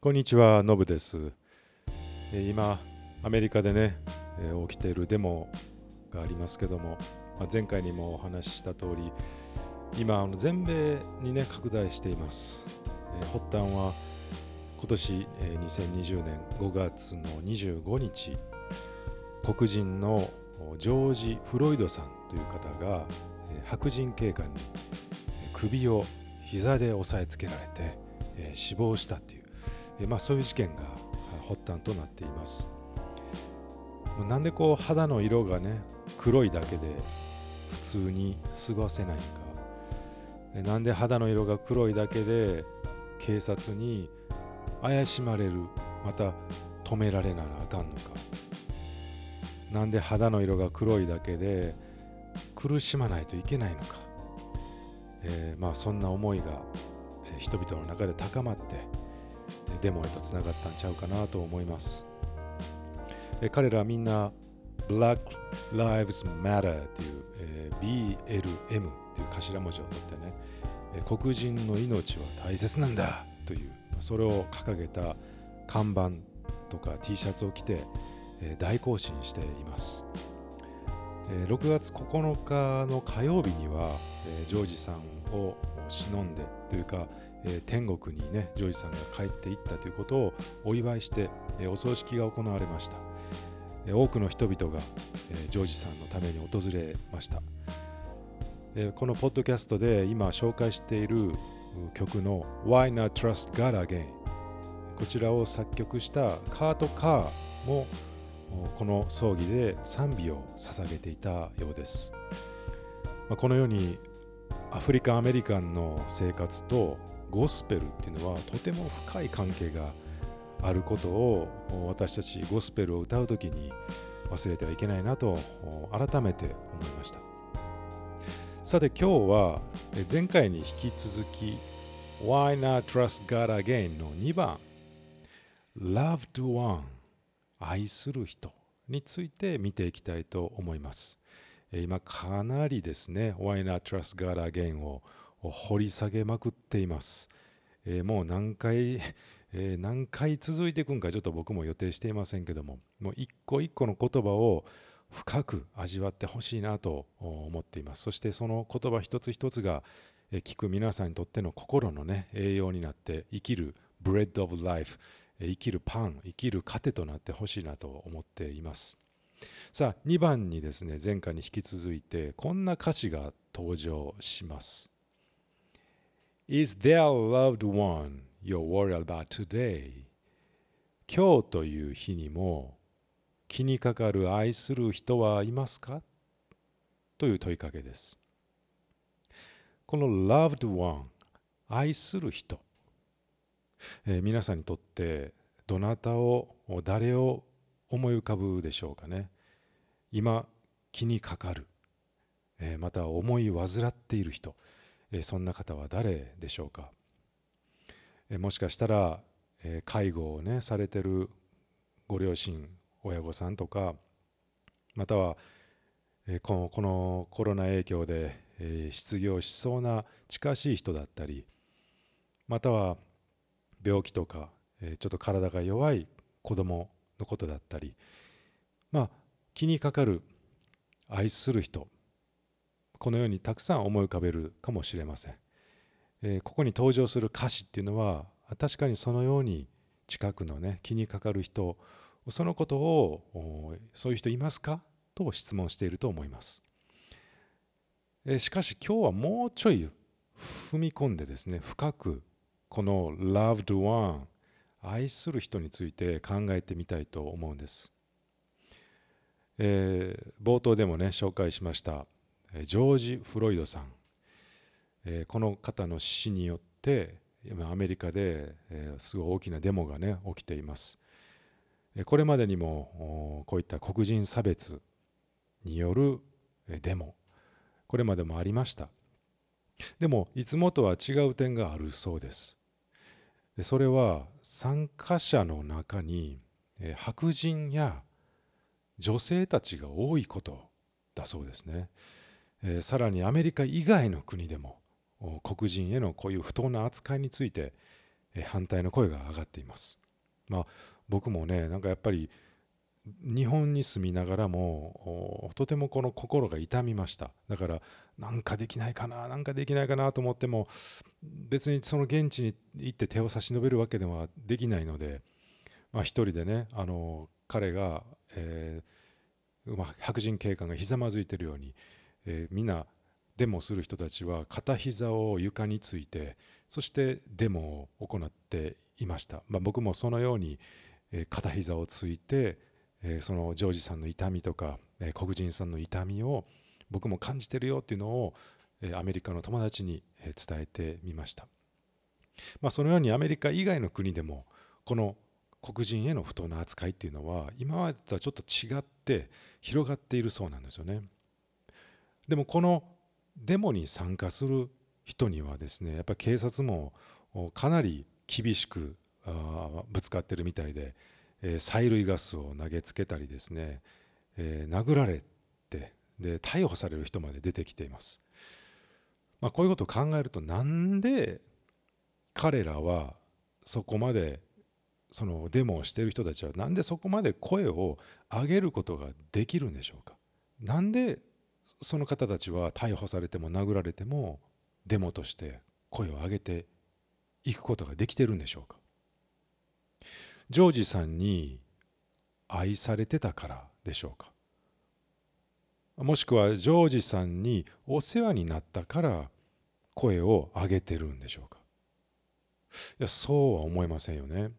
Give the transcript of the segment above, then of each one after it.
こんにちは、のぶです。今、アメリカでね、起きているデモがありますけども、前回にもお話しした通り、今、全米にね、拡大しています。発端は、今年、2020年5月の25日、黒人のジョージ・フロイドさんという方が、白人警官に首を膝で押さえつけられて、死亡したという、えまあ、そういう事件が発端となっています。なんでこう肌の色がね黒いだけで普通に過ごせないのか。えーなんで肌の色が黒いだけで警察に怪しまれるまた止められならあかんのか。なんで肌の色が黒いだけで苦しまないといけないのか、えーまあ、そんな思いが、人々の中で高まってデモへとつながったんちゃうかなと思います、え彼らはみんな Black Lives Matter っていう、えー BLM っていう頭文字を取ってね、えー黒人の命は大切なんだというそれを掲げた看板とか T シャツを着て、えー大行進しています。6月9日の火曜日には、ジョージさんを忍んでというか、え天国にねジョージさんが帰っていったということをお祝いして、えお葬式が行われました、え多くの人々が、えジョージさんのために訪れました、えこのポッドキャストで今紹介している曲の Why Not Trust God Again こちらを作曲したカート・カーもこの葬儀で賛美を捧げていたようです。まあこのようにアフリカ・アメリカンの生活とゴスペルっていうのはとても深い関係があることを私たちゴスペルを歌う時に忘れてはいけないなと改めて思いました。さて今日は前回に引き続き Why Not Trust God Again? の2番 Loved One 愛する人について見ていきたいと思います。今かなりですね Why Not Trust God Again? を掘り下げまくっています。えーもう何回、えー何回続いていくんかちょっと僕も予定していませんけどももう一個一個の言葉を深く味わってほしいなと思っています。そしてその言葉一つ一つが聞く皆さんにとっての心のね栄養になって生きる Bread of Life 生きるパン生きる糧となってほしいなと思っていますさあ2番にですね前回に引き続いてこんな歌詞が登場します Is there loved one you're worried about today? 今日という日にも気にかかる愛する人はいますか？という問いかけです。この loved one 愛する人。えー皆さんにとってどなたを誰を思い浮かぶでしょうかね？今気にかかる、えーまた思い患っている人、そんな方は誰でしょうか、もしかしたら、介護をねされてるご両親親御さんとかまたは、このこのコロナ影響で、失業しそうな近しい人だったりまたは病気とか、ちょっと体が弱い子供のことだったりまあ気にかかる愛する人このようにたくさん思い浮かべるかもしれません、えーここに登場する歌詞っていうのは確かにそのように近くのね気にかかる人そのことをそういう人いますか？と質問していると思います、えーしかし今日はもうちょい踏み込んでですね深くこの loved one 愛する人について考えてみたいと思うんです、えー冒頭でもね紹介しましたジョージ・フロイドさん、この方の死によって今アメリカで、すごい大きなデモがね起きています。これまでにもこういった黒人差別によるデモこれまでもありました。でもいつもとは違う点があるそうです。それは参加者の中に白人や女性たちが多いことだそうですね、えーさらにアメリカ以外の国でも黒人へのこういう不当な扱いについて反対の声が上がっています。まあ、僕もねなんかやっぱり日本に住みながらもとてもこの心が痛みましただからなんかできないかななんかできないかなと思っても別にその現地に行って手を差し伸べるわけではできないので、まあ、一人でねあの彼が、えーまあ、白人警官がひざまずいてるように、えー、みんなデモする人たちは片膝を床についてそしてデモを行っていました、まあ、僕もそのようにえ片膝をついてえそのジョージさんの痛みとかえ黒人さんの痛みを僕も感じてるよっていうのをえアメリカの友達に伝えてみました、まあ、そのようにアメリカ以外の国でもこの黒人への不当な扱いっていうのは今までとはちょっと違って広がっているそうなんですよね。でもこのデモに参加する人にはですねやっぱり警察もかなり厳しくぶつかってるみたいで、え催涙ガスを投げつけたりですね、え殴られてで逮捕される人まで出てきています、まあ、こういうことを考えるとなんで彼らはそこまでそのデモをしている人たちはなんでそこまで声を上げることができるんでしょうか？なんでその方たちは逮捕されても殴られてもデモとして声を上げていくことができてるんでしょうか？ジョージさんに愛されてたからでしょうか？もしくはジョージさんにお世話になったから声を上げてるんでしょうか？いやそうは思えませんよね。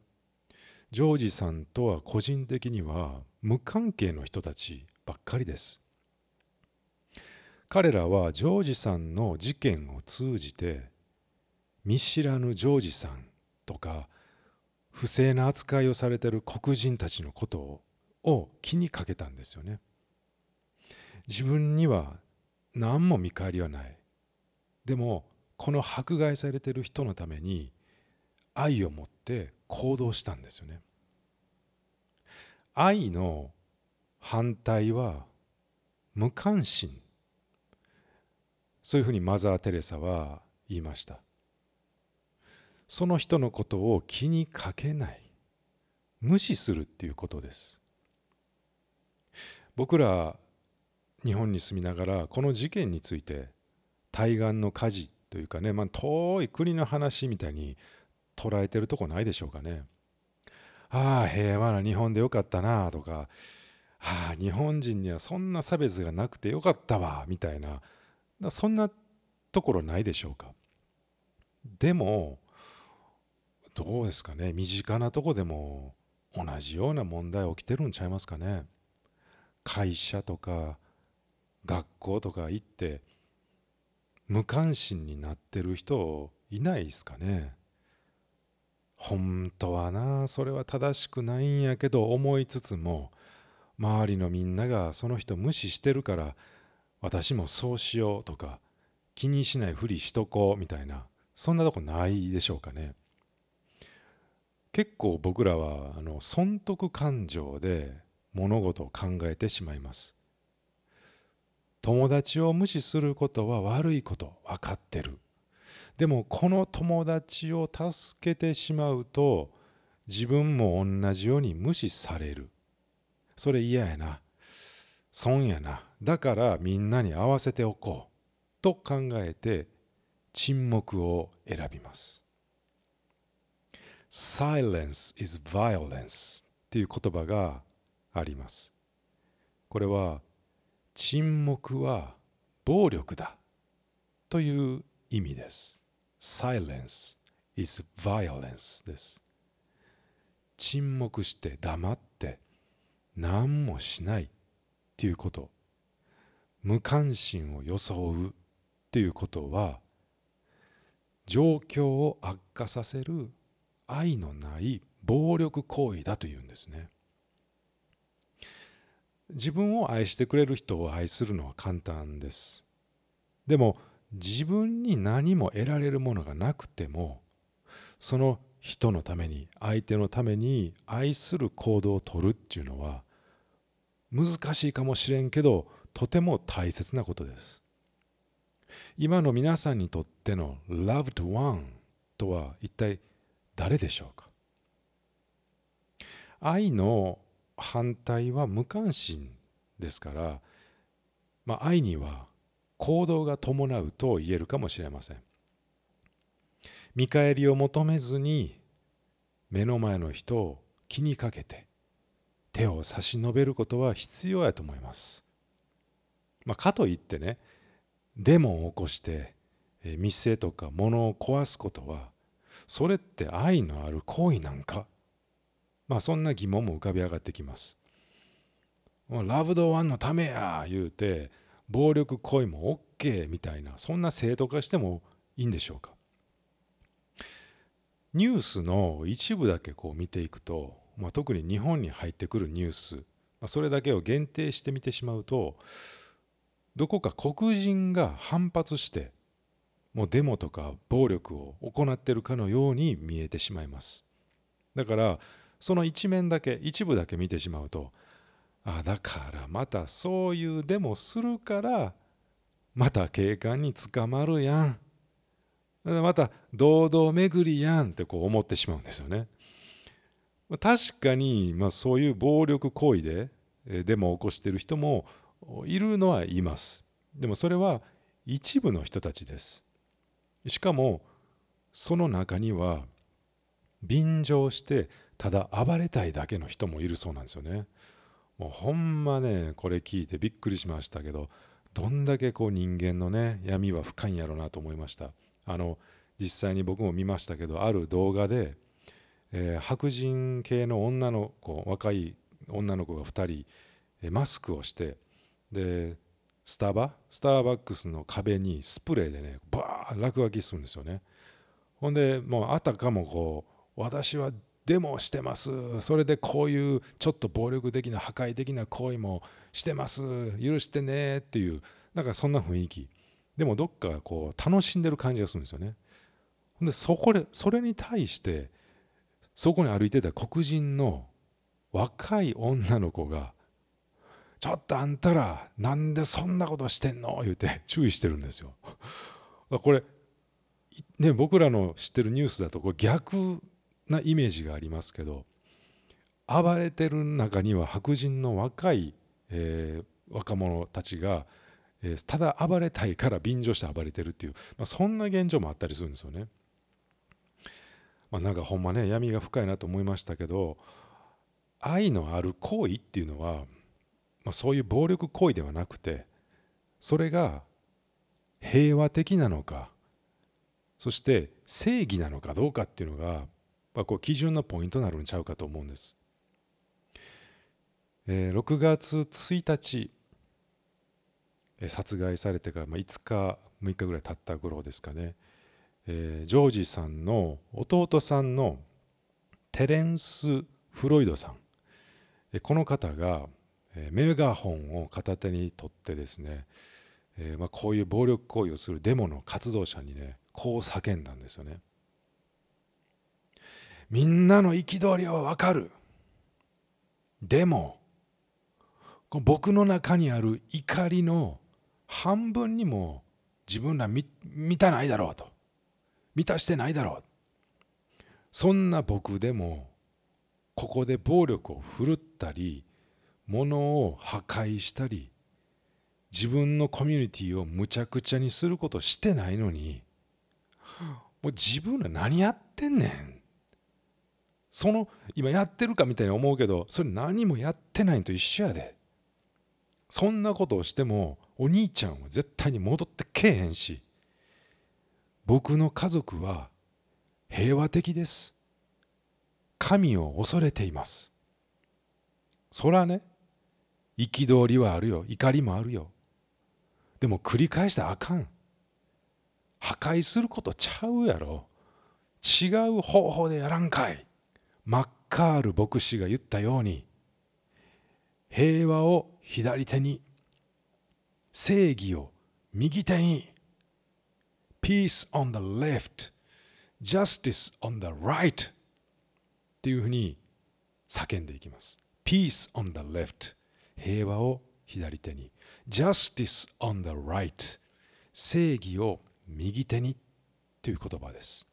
ジョージさんとは個人的には無関係の人たちばっかりです。彼らはジョージさんの事件を通じて見知らぬジョージさんとか不正な扱いをされてる黒人たちのことを気にかけたんですよね。自分には何も見返りはない。でもこの迫害されてる人のために愛を持って行動したんですよね。愛の反対は無関心そういうふうにマザー・テレサは言いました。その人のことを気にかけない。無視するっていうことです。僕ら日本に住みながらこの事件について対岸の火事というかね、まあ、遠い国の話みたいに捉えてるとこないでしょうかね。ああ平和な日本でよかったなとかああ日本人にはそんな差別がなくてよかったわみたいなそんなところないでしょうか。でもどうですかね。身近なとこでも同じような問題起きてるんちゃいますかね。会社とか学校とか行って無関心になってる人いないですかね。本当はなそれは正しくないんやけど思いつつも周りのみんながその人無視してるから私もそうしようとか気にしないふりしとこうみたいなそんなとこないでしょうかね。結構僕らはあの損得感情で物事を考えてしまいます。友達を無視することは悪いこと分かってる。でもこの友達を助けてしまうと自分も同じように無視される。それ嫌やな。損やな。だからみんなに合わせておこう。と考えて沈黙を選びます。Silence is violence っていう言葉があります。これは沈黙は暴力だ。という意味です。Silence is violence です。沈黙して黙って何もしない。っていうこと。無関心を装うっていうことは状況を悪化させる愛のない暴力行為だというんですね。自分を愛してくれる人を愛するのは簡単です。でも自分に何も得られるものがなくてもその人のために相手のために愛する行動をとるっていうのは難しいかもしれんけどとても大切なことです。今の皆さんにとっての loved one とは一体誰でしょうか？愛の反対は無関心ですから、まあ、愛には行動が伴うと言えるかもしれません。見返りを求めずに目の前の人を気にかけて手を差し伸べることは必要やと思います。まあ、かといってねデモを起こして店とか物を壊すことはそれって愛のある行為なんか？まあそんな疑問も浮かび上がってきます。ラブドワンのためや言うて暴力行為も OK みたいなそんな正当化してもいいんでしょうか？ニュースの一部だけこう見ていくと、まあ、特に日本に入ってくるニュース、まあ、それだけを限定してみてしまうとどこか黒人が反発してもうデモとか暴力を行ってるかのように見えてしまいますだからその一面だけ一部だけ見てしまうとあだからまたそういうデモするからまた警官に捕まるやんまた堂々巡りやんってこう思ってしまうんですよね。確かに、まあ、そういう暴力行為でデモを起こしている人もいるのはいます。でもそれは一部の人たちです。しかもその中には便乗してただ暴れたいだけの人もいるそうなんですよね。もうほんまねこれ聞いてびっくりしましたけどどんだけこう人間のね闇は深いんやろうなと思いました。あの実際に僕も見ましたけどある動画で、えー、白人系の女の子若い女の子が2人、えー、マスクをしてでスタバ？スターバックスの壁にスプレーでねバー落書きするんですよね。ほんでもうあたかもこう私はデモしてます。それでこういうちょっと暴力的な破壊的な行為もしてます。許してねっていうなんかそんな雰囲気。でもどっかこう楽しんでる感じがするんですよね。でそこでそれに対してそこに歩いてた黒人の若い女の子が「ちょっとあんたらなんでそんなことしてんの?」言うて注意してるんですよ。これね僕らの知ってるニュースだとこれ逆なイメージがありますけど暴れてる中には白人の若い、えー、若者たちがただ暴れたいから便乗して暴れてるっていう、まあ、そんな現状もあったりするんですよね。まあ、なんかほんまね闇が深いなと思いましたけど愛のある行為っていうのは、まあ、そういう暴力行為ではなくてそれが平和的なのかそして正義なのかどうかっていうのが、まあ、こう基準のポイントになるんちゃうかと思うんです。えー、6月1日え殺害されてからまあ5日6日ぐらい経った頃ですかね、えー、ジョージさんの弟さんのテレンス・フロイドさんえこの方がえメガホンを片手に取ってですね、えー、まあ、こういう暴力行為をするデモの活動者にねこう叫んだんですよね。みんなの憤りはわかる。でも僕の中にある怒りの半分にも自分ら満たないだろうと満たしてないだろう。そんな僕でもここで暴力を振るったり物を破壊したり自分のコミュニティをむちゃくちゃにすることしてないのにもう自分ら何やってんねん。その今やってるかみたいに思うけどそれ何もやってないと一緒やで。そんなことをしてもお兄ちゃんは絶対に戻ってけえへんし僕の家族は平和的です。神を恐れています。そらね憤りはあるよ。怒りもあるよ。でも繰り返したらあかん。破壊することちゃうやろ。違う方法でやらんかい。マッカール牧師が言ったように平和を左手に正義を右手に Peace on the left Justice on the right っていうふうに叫んでいきます。Peace on the left 平和を左手に。Justice on the right 正義を右手にという言葉です。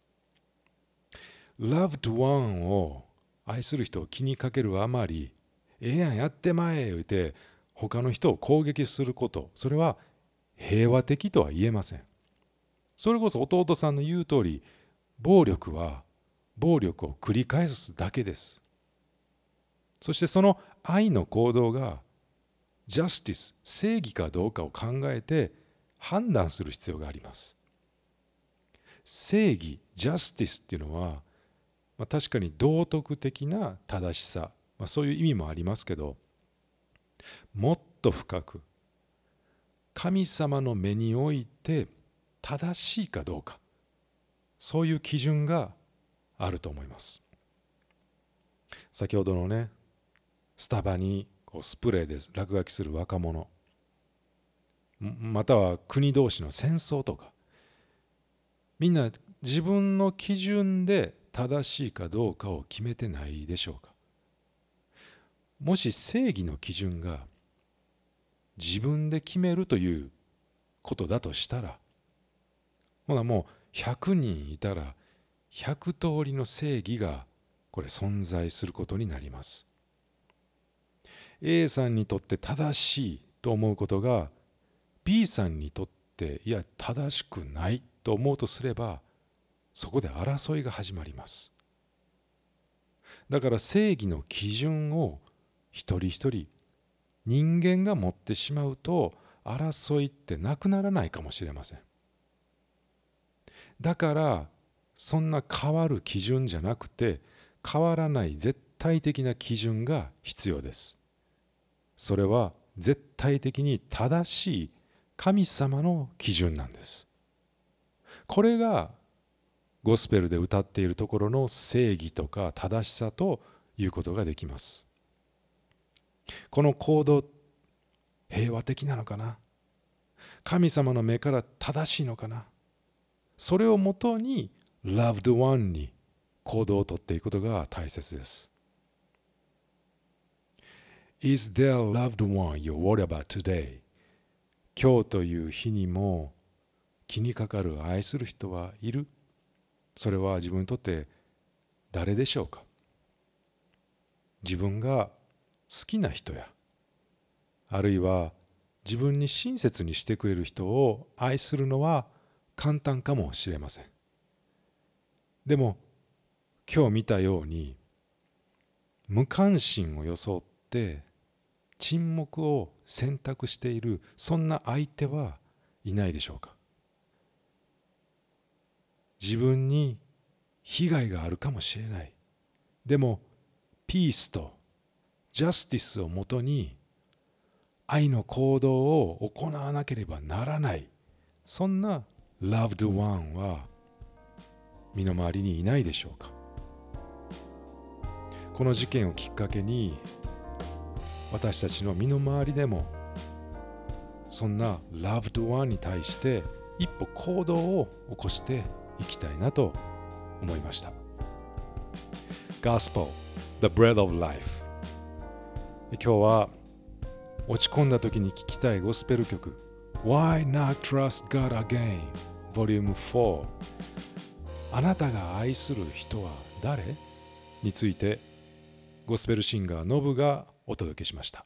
loved one を愛する人を気にかけるあまりええやんやってまえ言うて他の人を攻撃すること。それは平和的とは言えません。それこそ弟さんの言う通り暴力は暴力を繰り返すだけです。そしてその愛の行動がジャスティス正義かどうかを考えて判断する必要があります。正義ジャスティスっていうのは、まあ、確かに道徳的な正しさ、まあ、そういう意味もありますけどもっと深く神様の目において正しいかどうか。そういう基準があると思います。先ほどのねスタバにこうスプレーで落書きする若者。または国同士の戦争とか。みんな自分の基準で正しいかどうかを決めてないでしょうか。もし正義の基準が自分で決めるということだとしたらほなもう100人いたら100通りの正義がこれ存在することになります。A さんにとって正しいと思うことが B さんにとっていや正しくないと思うとすればそこで争いが始まります。だから正義の基準を一人一人人間が持ってしまうと争いってなくならないかもしれません。だからそんな変わる基準じゃなくて変わらない絶対的な基準が必要です。それは絶対的に正しい神様の基準なんです。これがゴスペルで歌っているところの正義とか正しさということができます。この行動平和的なのかな？神様の目から正しいのかな？それをもとに loved one に行動をとっていくことが大切です。Is there a loved one you worry about today? 今日という日にも気にかかる愛する人はいる？それは自分にとって誰でしょうか？自分が好きな人やあるいは自分に親切にしてくれる人を愛するのは簡単かもしれません。でも今日見たように無関心を装って沈黙を選択しているそんな相手はいないでしょうか。自分に被害があるかもしれない。でもピースとジャスティスをもとに愛の行動を行わなければならない。そんな loved one は身の回りにいないでしょうか？この事件をきっかけに私たちの身の回りでもそんな loved one に対して一歩行動を起こしていきたいなと思いました。Gospel The Bread of Life. 今日は落ち込んだ時に聴きたいゴスペル曲。Why Not Trust God Again? Vol. 4あなたが愛する人は誰？についてゴスペルシンガーノブがお届けしました。